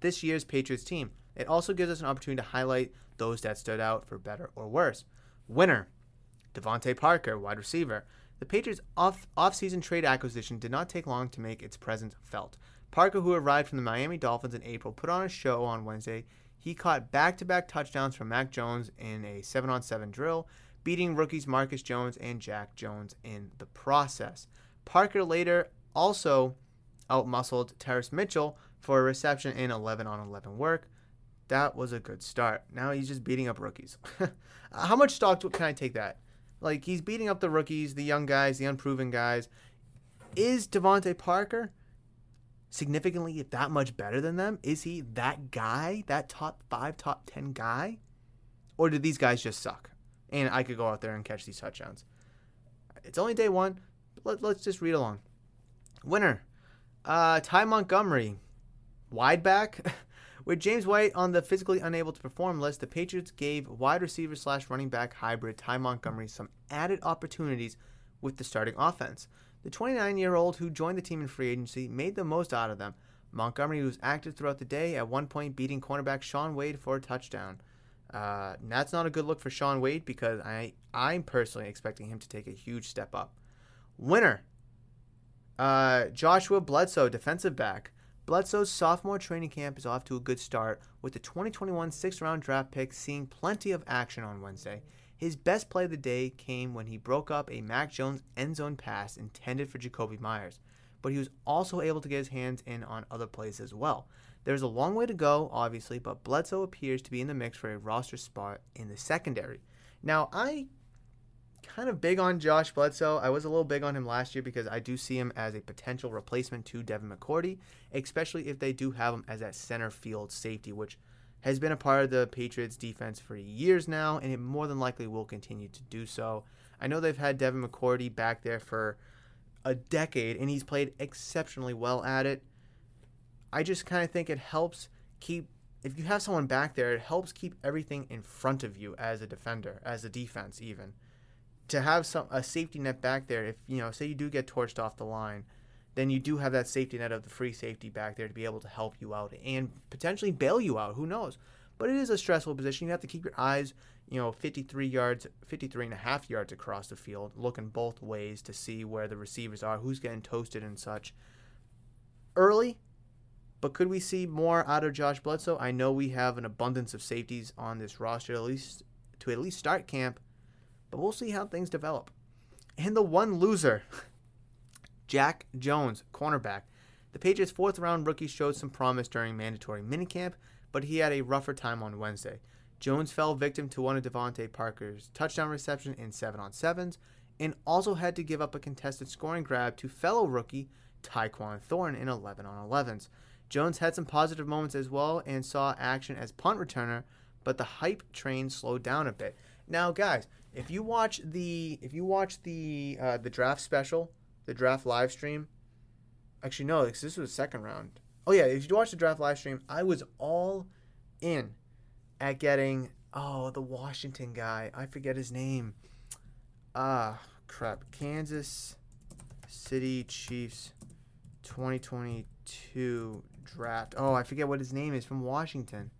this year's Patriots team. It also gives us an opportunity to highlight those that stood out for better or worse. Winner DeVante Parker, wide receiver. The Patriots' off off-season trade acquisition did not take long to make its presence felt. Parker, who arrived from the Miami Dolphins in April, put on a show on Wednesday. He caught back-to-back touchdowns from Mac Jones in a 7-on-7 drill, beating rookies Marcus Jones and Jack Jones in the process. Parker later also outmuscled Terrance Mitchell for a reception in 11 on 11 work. That was a good start. Now he's just beating up rookies. How much stock can I take that? Like he's beating up the rookies, the young guys, the unproven guys. Is DeVante Parker significantly that much better than them? Is he that guy, that top five, top ten guy? Or did these guys just suck? And I could go out there and catch these touchdowns. It's only day one. Let, us just read along. Winner, uh, Ty Montgomery, wide back. With James White on the physically unable to perform list, the Patriots gave wide receiver slash running back hybrid Ty Montgomery some added opportunities with the starting offense. The 29 year old who joined the team in free agency made the most out of them. Montgomery was active throughout the day, at one point beating cornerback Shaun Wade for a touchdown. Uh, that's not a good look for Shaun Wade because I, I'm personally expecting him to take a huge step up. Winner uh, Joshua Bledsoe, defensive back. Bledsoe's sophomore training camp is off to a good start, with the 2021 sixth round draft pick seeing plenty of action on Wednesday. His best play of the day came when he broke up a Mac Jones end zone pass intended for Jakobi Meyers, but he was also able to get his hands in on other plays as well. There's a long way to go, obviously, but Bledsoe appears to be in the mix for a roster spot in the secondary. Now, I kind of big on Josh Bledsoe. I was a little big on him last year because I do see him as a potential replacement to Devin McCourty, especially if they do have him as that center field safety, which has been a part of the Patriots defense for years now, and it more than likely will continue to do so. I know they've had Devin McCourty back there for a decade, and he's played exceptionally well at it. I just kind of think it helps keep, if you have someone back there, it helps keep everything in front of you as a defender, as a defense, even. To have some a safety net back there, if you know, say you do get torched off the line, then you do have that safety net of the free safety back there to be able to help you out and potentially bail you out. Who knows? But it is a stressful position. You have to keep your eyes, you know, 53 yards, 53 and a half yards across the field, looking both ways to see where the receivers are, who's getting toasted and such. Early, but could we see more out of Josh Bledsoe? I know we have an abundance of safeties on this roster, at least to at least start camp, but we'll see how things develop. And the one loser Jack Jones, cornerback. The Patriots' fourth round rookie showed some promise during mandatory minicamp, but he had a rougher time on Wednesday. Jones fell victim to one of DeVante Parker's touchdown reception in 7 on 7s and also had to give up a contested scoring grab to fellow rookie Tyquan Thornton in 11 on 11s. Jones had some positive moments as well and saw action as punt returner, but the hype train slowed down a bit. Now, guys, if you watch the if you watch the uh, the draft special the draft live stream. Actually, no, this was the second round. Oh yeah, if you watch the draft live stream, I was all in at getting oh the Washington guy. I forget his name. Ah, crap. Kansas City Chiefs 2022 draft. Oh, I forget what his name is from Washington.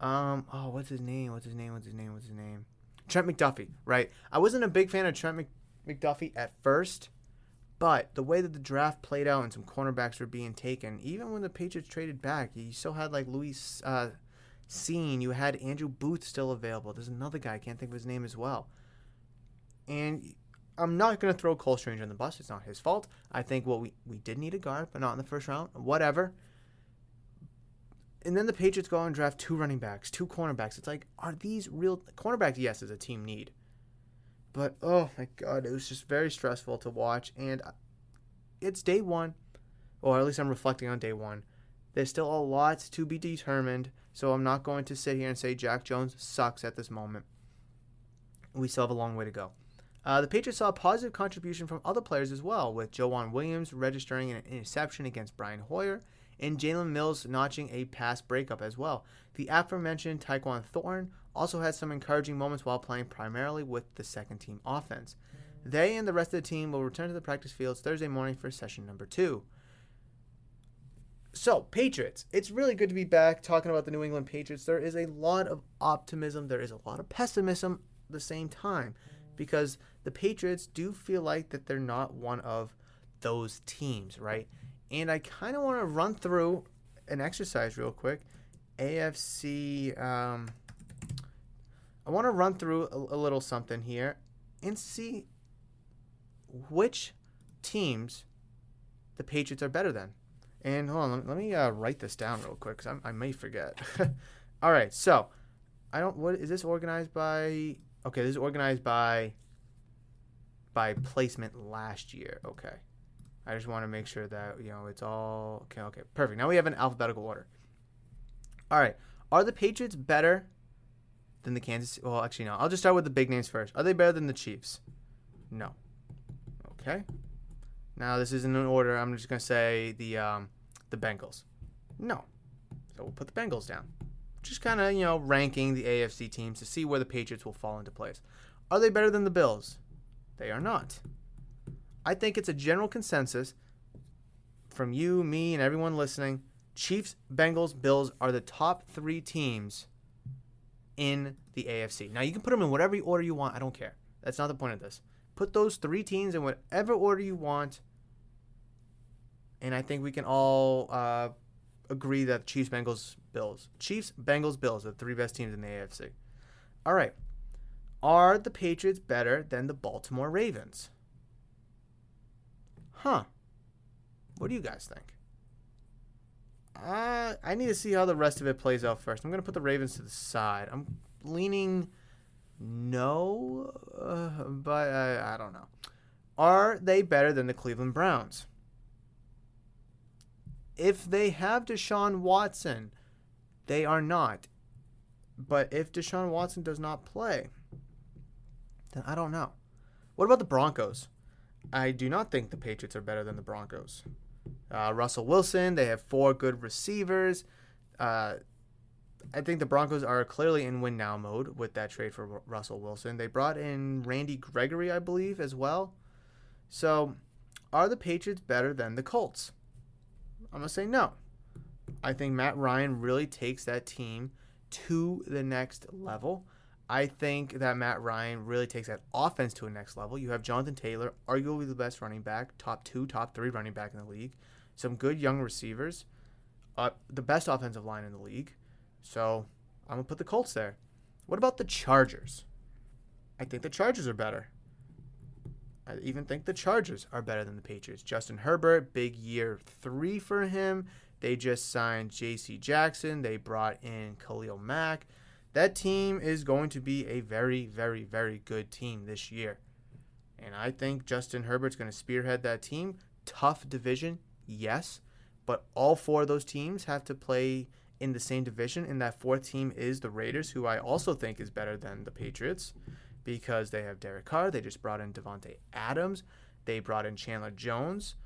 Um, oh, what's his name? What's his name? What's his name? What's his name? Trent McDuffie, right? I wasn't a big fan of Trent McDuffie at first, but the way that the draft played out and some cornerbacks were being taken, even when the Patriots traded back, you still had like Luis uh, Cine, you had Andrew Booth still available. There's another guy, I can't think of his name as well. And I'm not going to throw Cole Strange on the bus. It's not his fault. I think, well, we, we did need a guard, but not in the first round. Whatever. And then the Patriots go and draft two running backs, two cornerbacks. It's like, are these real cornerbacks? Yes, is a team need. But oh my god, it was just very stressful to watch. And it's day one, or at least I'm reflecting on day one. There's still a lot to be determined, so I'm not going to sit here and say Jack Jones sucks at this moment. We still have a long way to go. Uh, the Patriots saw a positive contribution from other players as well, with JoeJuan Williams registering an interception against Brian Hoyer and Jalen Mills notching a pass breakup as well. The aforementioned Tyquan Thornton also had some encouraging moments while playing primarily with the second team offense. They and the rest of the team will return to the practice fields Thursday morning for session number two. So, Patriots. It's really good to be back talking about the New England Patriots. There is a lot of optimism, there is a lot of pessimism at the same time because the Patriots do feel like that they're not one of those teams, right? And I kind of want to run through an exercise real quick. AFC um, I want to run through a, a little something here and see which teams the Patriots are better than. And hold on, let, let me uh, write this down real quick because I may forget. All right, so I don't. What is this organized by? Okay, this is organized by by placement last year. Okay, I just want to make sure that you know it's all okay. Okay, perfect. Now we have an alphabetical order. All right, are the Patriots better than the Kansas. Well, actually, no. I'll just start with the big names first. Are they better than the Chiefs? No. Okay. Now this isn't in order. I'm just gonna say the um, the Bengals. No. So we'll put the Bengals down. Just kind of you know ranking the AFC teams to see where the Patriots will fall into place. Are they better than the Bills? They are not. I think it's a general consensus from you, me, and everyone listening. Chiefs, Bengals, Bills are the top three teams in the AFC. Now, you can put them in whatever order you want. I don't care. That's not the point of this. Put those three teams in whatever order you want. And I think we can all uh, agree that Chiefs, Bengals, Bills. Chiefs, Bengals, Bills are the three best teams in the AFC. All right. Are the Patriots better than the Baltimore Ravens? Huh. What do you guys think? Uh, I need to see how the rest of it plays out first. I'm going to put the Ravens to the side. I'm leaning no, uh, but I, I don't know. Are they better than the Cleveland Browns? If they have Deshaun Watson, they are not. But if Deshaun Watson does not play, then I don't know. What about the Broncos? I do not think the Patriots are better than the Broncos. Uh, Russell Wilson, they have four good receivers. Uh, I think the Broncos are clearly in win now mode with that trade for Russell Wilson. They brought in Randy Gregory, I believe, as well. So, are the Patriots better than the Colts? I'm going to say no. I think Matt Ryan really takes that team to the next level. I think that Matt Ryan really takes that offense to a next level. You have Jonathan Taylor, arguably the best running back, top two, top three running back in the league. Some good young receivers, uh, the best offensive line in the league. So I'm gonna put the Colts there. What about the Chargers? I think the Chargers are better. I even think the Chargers are better than the Patriots. Justin Herbert, big year three for him. They just signed J.C. Jackson. They brought in Khalil Mack that team is going to be a very, very, very good team this year. And I think Justin Herbert's going to spearhead that team. Tough division, yes, but all four of those teams have to play in the same division. And that fourth team is the Raiders, who I also think is better than the Patriots because they have Derek Carr. They just brought in Davante Adams. They brought in Chandler Jones.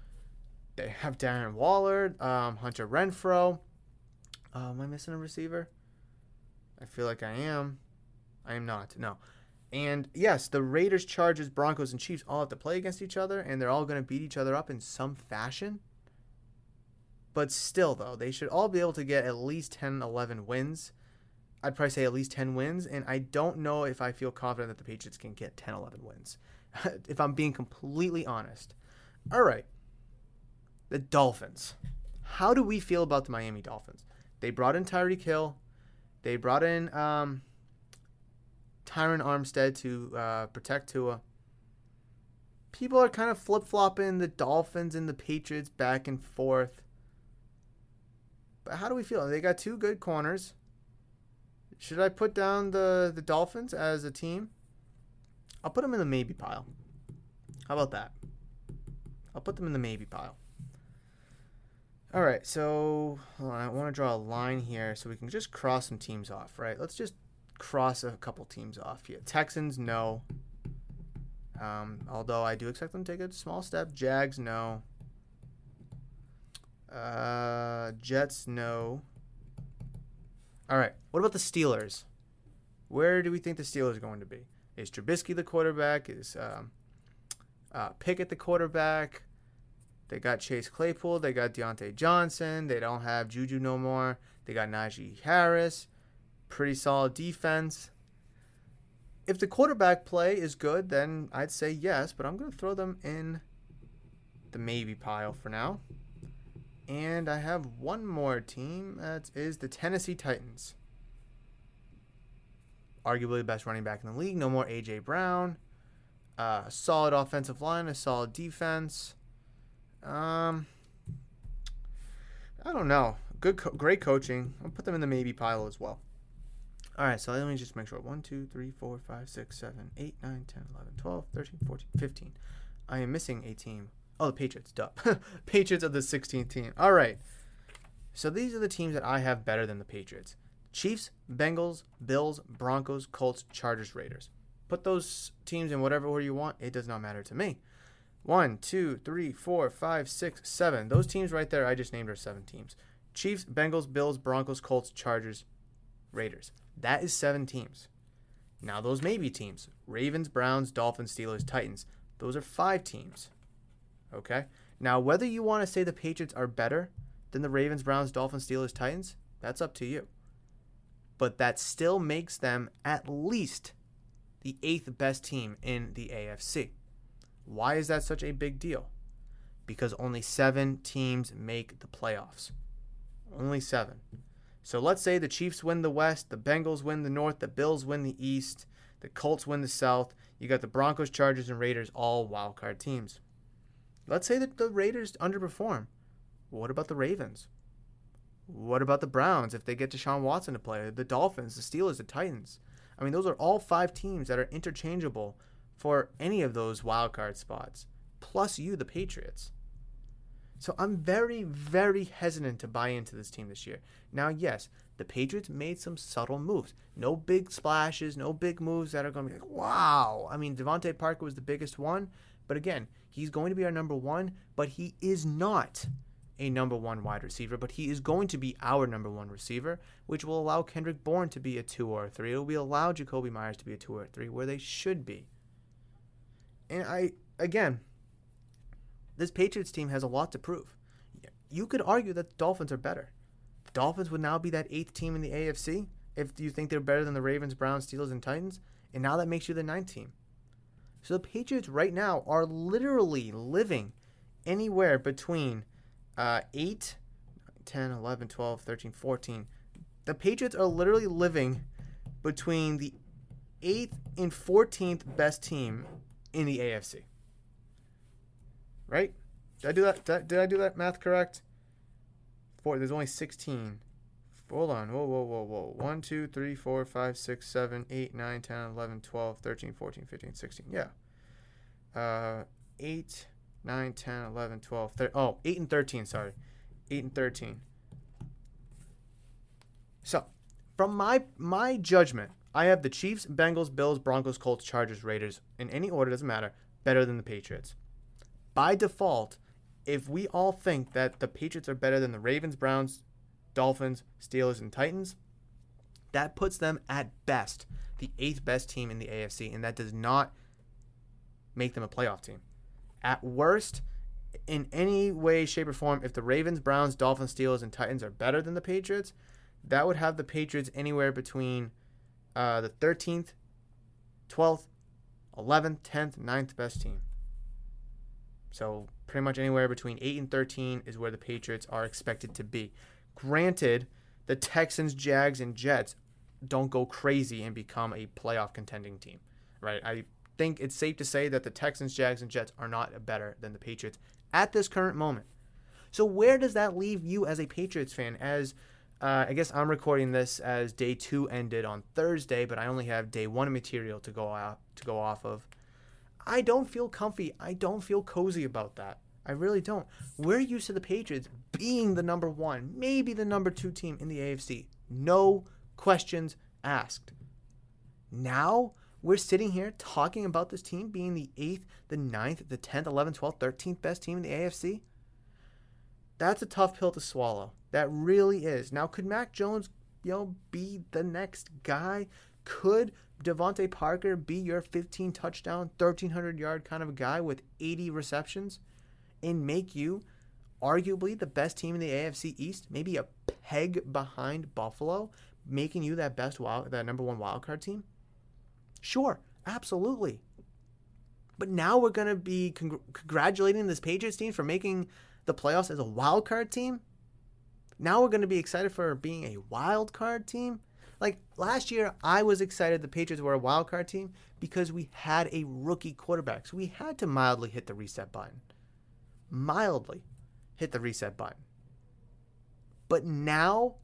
They have Darren Waller, um, Hunter Renfrow. Uh, am I missing a receiver? I feel like I am. I am not. No. And yes, the Raiders, Chargers, Broncos, and Chiefs all have to play against each other, and they're all going to beat each other up in some fashion. But still, though, they should all be able to get at least 10, 11 wins. I'd probably say at least 10 wins, and I don't know if I feel confident that the Patriots can get 10, 11 wins. if I'm being completely honest. All right. The Dolphins. How do we feel about the Miami Dolphins? They brought in Tyreek Hill. They brought in um, Terron Armstead to uh, protect Tua. People are kind of flip flopping the Dolphins and the Patriots back and forth. But how do we feel? They got two good corners. Should I put down the, the Dolphins as a team? I'll put them in the maybe pile. How about that? I'll put them in the maybe pile. All right, so I want to draw a line here so we can just cross some teams off, right? Let's just cross a couple teams off here. Texans, no. Um, although I do expect them to take a small step. Jags, no. Uh, Jets, no. All right, what about the Steelers? Where do we think the Steelers are going to be? Is Trubisky the quarterback? Is um, uh, Pickett the quarterback? They got Chase Claypool. They got Diontae Johnson. They don't have Juju no more. They got Najee Harris. Pretty solid defense. If the quarterback play is good, then I'd say yes, but I'm going to throw them in the maybe pile for now. And I have one more team. That is the Tennessee Titans. Arguably the best running back in the league. No more A.J. Brown. Uh, solid offensive line, a solid defense. Um, I don't know. Good, co- great coaching. I'll put them in the maybe pile as well. All right, so let me just make sure. 1, 2, 3, 4, 5, 6, 7, 8, 9, 10, 11, 12, 13, 14, 15. I am missing a team. Oh, the Patriots. Duh. Patriots are the 16th team. All right. So these are the teams that I have better than the Patriots Chiefs, Bengals, Bills, Broncos, Colts, Chargers, Raiders. Put those teams in whatever order you want. It does not matter to me. One, two, three, four, five, six, seven. Those teams right there, I just named are seven teams. Chiefs, Bengals, Bills, Broncos, Colts, Chargers, Raiders. That is seven teams. Now those may be teams. Ravens, Browns, Dolphins, Steelers, Titans. Those are five teams. Okay? Now, whether you want to say the Patriots are better than the Ravens, Browns, Dolphins, Steelers, Titans, that's up to you. But that still makes them at least the eighth best team in the AFC. Why is that such a big deal? Because only seven teams make the playoffs. Only seven. So let's say the Chiefs win the West, the Bengals win the North, the Bills win the East, the Colts win the South. You got the Broncos, Chargers, and Raiders all wildcard teams. Let's say that the Raiders underperform. What about the Ravens? What about the Browns if they get Deshaun Watson to play? The Dolphins, the Steelers, the Titans. I mean, those are all five teams that are interchangeable for any of those wildcard spots, plus you, the Patriots. So I'm very, very hesitant to buy into this team this year. Now, yes, the Patriots made some subtle moves. No big splashes, no big moves that are going to be like, wow. I mean, DeVante Parker was the biggest one, but again, he's going to be our number one, but he is not a number one wide receiver, but he is going to be our number one receiver, which will allow Kendrick Bourne to be a two or a three. It will allow Jakobi Meyers to be a two or a three, where they should be. And I, again, this Patriots team has a lot to prove. You could argue that the Dolphins are better. The Dolphins would now be that eighth team in the AFC if you think they're better than the Ravens, Browns, Steelers, and Titans. And now that makes you the ninth team. So the Patriots right now are literally living anywhere between uh, 8, 10, 11, 12, 13, 14. The Patriots are literally living between the 8th and 14th best team in the AFC. Right? Did I do that? Did I, do that math correct? Four. There's only 16. Hold on. Whoa, whoa, whoa, whoa. 1, 2, 3, 4, 5, 6, 7, 8, 9, 10, 11, 12, 13, 14, 15, 16. Yeah. Uh, 8, 9, 10, 11, 12, 13. Oh, 8 and 13, sorry. 8 and 13. So, from my my judgment, I have the Chiefs, Bengals, Bills, Broncos, Colts, Chargers, Raiders, in any order, doesn't matter, better than the Patriots. By default, if we all think that the Patriots are better than the Ravens, Browns, Dolphins, Steelers, and Titans, that puts them at best the eighth best team in the AFC, and that does not make them a playoff team. At worst, in any way, shape, or form, if the Ravens, Browns, Dolphins, Steelers, and Titans are better than the Patriots, that would have the Patriots anywhere between uh, the 13th, 12th, 11th, 10th, 9th best team. So pretty much anywhere between 8 and 13 is where the Patriots are expected to be. Granted, the Texans, Jags, and Jets don't go crazy and become a playoff contending team, right? I think it's safe to say that the Texans, Jags, and Jets are not better than the Patriots at this current moment. So where does that leave you as a Patriots fan? As uh, I guess I'm recording this as day two ended on Thursday, but I only have day one material to go off to go off of. I don't feel comfy. I don't feel cozy about that. I really don't. We're used to the Patriots being the number one, maybe the number two team in the AFC. No questions asked. Now we're sitting here talking about this team being the eighth, the ninth, the 10th, 11th, 12th, 13th best team in the AFC. That's a tough pill to swallow. That really is. Now, could Mac Jones, you know, be the next guy? Could DeVante Parker be your 15 touchdown, 1300 yard kind of guy with 80 receptions and make you arguably the best team in the AFC East, maybe a peg behind Buffalo, making you that best wild, that number one wild card team? Sure, absolutely. But now we're going to be congr- congratulating this Patriots team for making the playoffs as a wild card team. Now we're going to be excited for being a wild card team. Like last year, I was excited the Patriots were a wild card team because we had a rookie quarterback. So we had to mildly hit the reset button. Mildly hit the reset button. But now,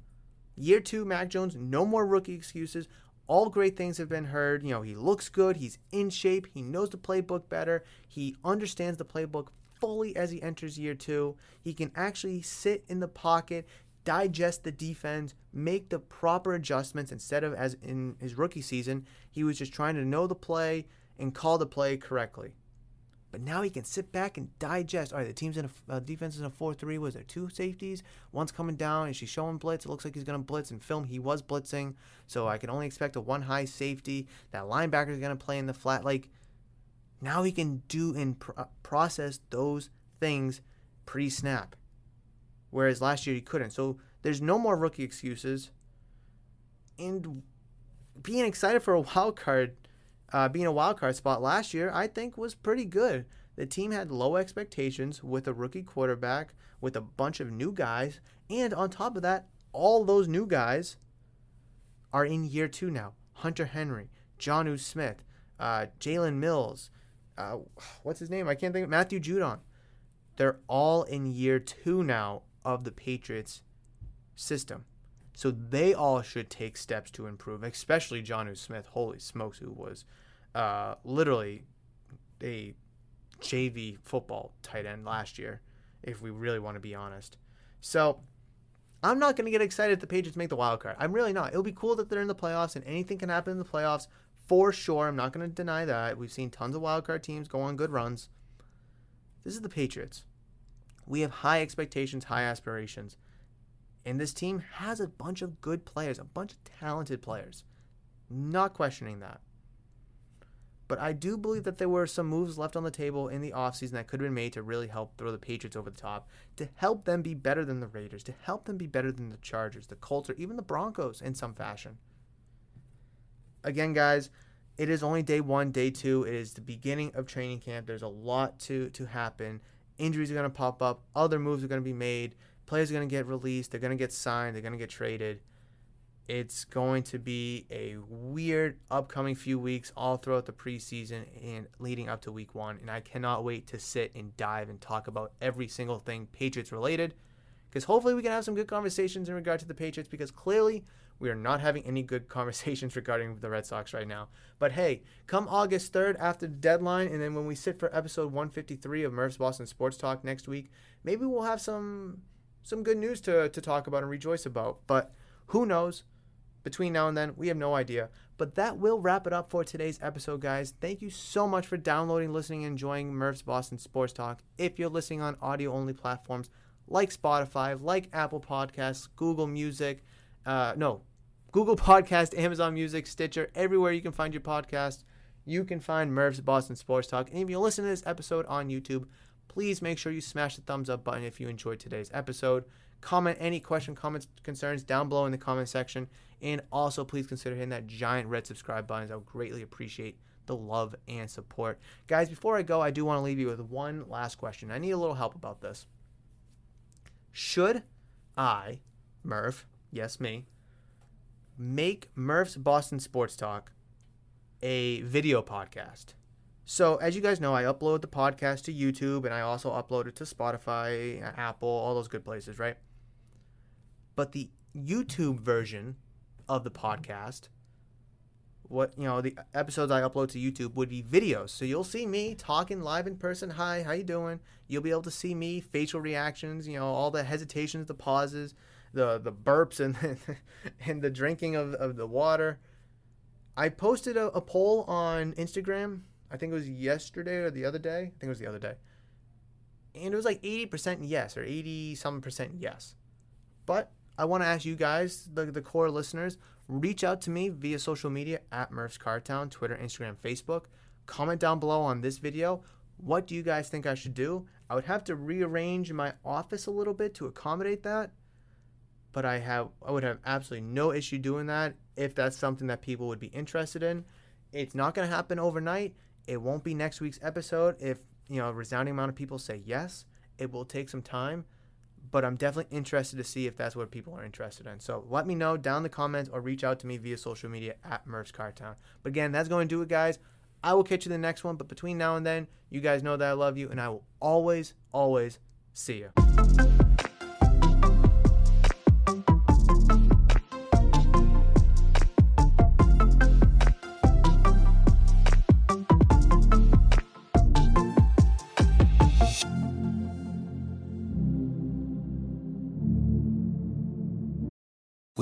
year two, Mac Jones, no more rookie excuses. All great things have been heard. You know, he looks good. He's in shape. He knows the playbook better. He understands the playbook fully as he enters year two. He can actually sit in the pocket, digest the defense, make the proper adjustments instead of as in his rookie season, he was just trying to know the play and call the play correctly. But now he can sit back and digest. All right, the team's in a uh, defense is in a four-three. Was there two safeties? One's coming down. Is she showing blitz? It looks like he's going to blitz. In film, he was blitzing, so I can only expect a one high safety. That linebacker is going to play in the flat. Like Now he can do and pro- process those things pre snap. Whereas last year he couldn't. So there's no more rookie excuses. And being excited for a wild card, uh, being a wild card spot last year, I think was pretty good. The team had low expectations with a rookie quarterback, with a bunch of new guys, and on top of that, all those new guys are in year two now. Hunter Henry, Jonnu Smith, uh, Jalen Mills, uh, what's his name? I can't think. Of, Matthew Judon. They're all in year two now of the Patriots system. So they all should take steps to improve, especially Jonnu Smith. Holy smokes, who was uh, literally a JV football tight end last year, if we really want to be honest. So I'm not going to get excited if the Patriots make the wild card. I'm really not. It'll be cool that they're in the playoffs and anything can happen in the playoffs for sure. I'm not going to deny that. We've seen tons of wild card teams go on good runs. This is the Patriots. We have high expectations, high aspirations. And this team has a bunch of good players, a bunch of talented players. Not questioning that. But I do believe that there were some moves left on the table in the offseason that could have been made to really help throw the Patriots over the top, to help them be better than the Raiders, to help them be better than the Chargers, the Colts, or even the Broncos in some fashion. Again, guys, it is only day one, day two. It is the beginning of training camp. There's a lot to, to happen. Injuries are going to pop up, other moves are going to be made players are going to get released, they're going to get signed, they're going to get traded. It's going to be a weird upcoming few weeks all throughout the preseason and leading up to week one. And I cannot wait to sit and dive and talk about every single thing Patriots related. Because hopefully we can have some good conversations in regard to the Patriots because clearly we are not having any good conversations regarding the Red Sox right now. But hey, come August 3rd after the deadline, and then when we sit for episode 153 of Murph's Boston Sports Talk next week, maybe we'll have some some good news to, to talk about and rejoice about. But who knows? Between now and then, we have no idea. But that will wrap it up for today's episode, guys. Thank you so much for downloading, listening, and enjoying Murph's Boston Sports Talk. If you're listening on audio only platforms like Spotify, like Apple Podcasts, Google Music, uh, no, Google Podcast, Amazon Music, Stitcher, everywhere you can find your podcast, you can find Murph's Boston Sports Talk. And if you listen to this episode on YouTube, please make sure you smash the thumbs up button if you enjoyed today's episode. Comment any question, comments, concerns down below in the comment section. And also, please consider hitting that giant red subscribe button. I would greatly appreciate the love and support. Guys, before I go, I do want to leave you with one last question. I need a little help about this. Should I, Merv, yes, me, make Murph's Boston Sports Talk a video podcast? So, as you guys know, I upload the podcast to YouTube and I also upload it to Spotify, Apple, all those good places, right? But the YouTube version of the podcast, what you know, the episodes I upload to YouTube would be videos. So you'll see me talking live in person. Hi, how you doing? You'll be able to see me, facial reactions, you know, all the hesitations, the pauses, the the burps and and the drinking of, of the water. I posted a, a poll on Instagram I think it was yesterday or the other day. I think it was the other day. And it was like 80% yes or 80 some percent yes. But I want to ask you guys, the, the core listeners, reach out to me via social media at Murph's Cartown, Twitter, Instagram, Facebook. Comment down below on this video. What do you guys think I should do? I would have to rearrange my office a little bit to accommodate that. But I have I would have absolutely no issue doing that if that's something that people would be interested in. It's not going to happen overnight. It won't be next week's episode if, you know, a resounding amount of people say yes. It will take some time, but I'm definitely interested to see if that's what people are interested in. So let me know down in the comments or reach out to me via social media at Murph's Cartown. But again, that's going to do it, guys. I will catch you in the next one, but between now and then, you guys know that I love you, and I will always, always see you.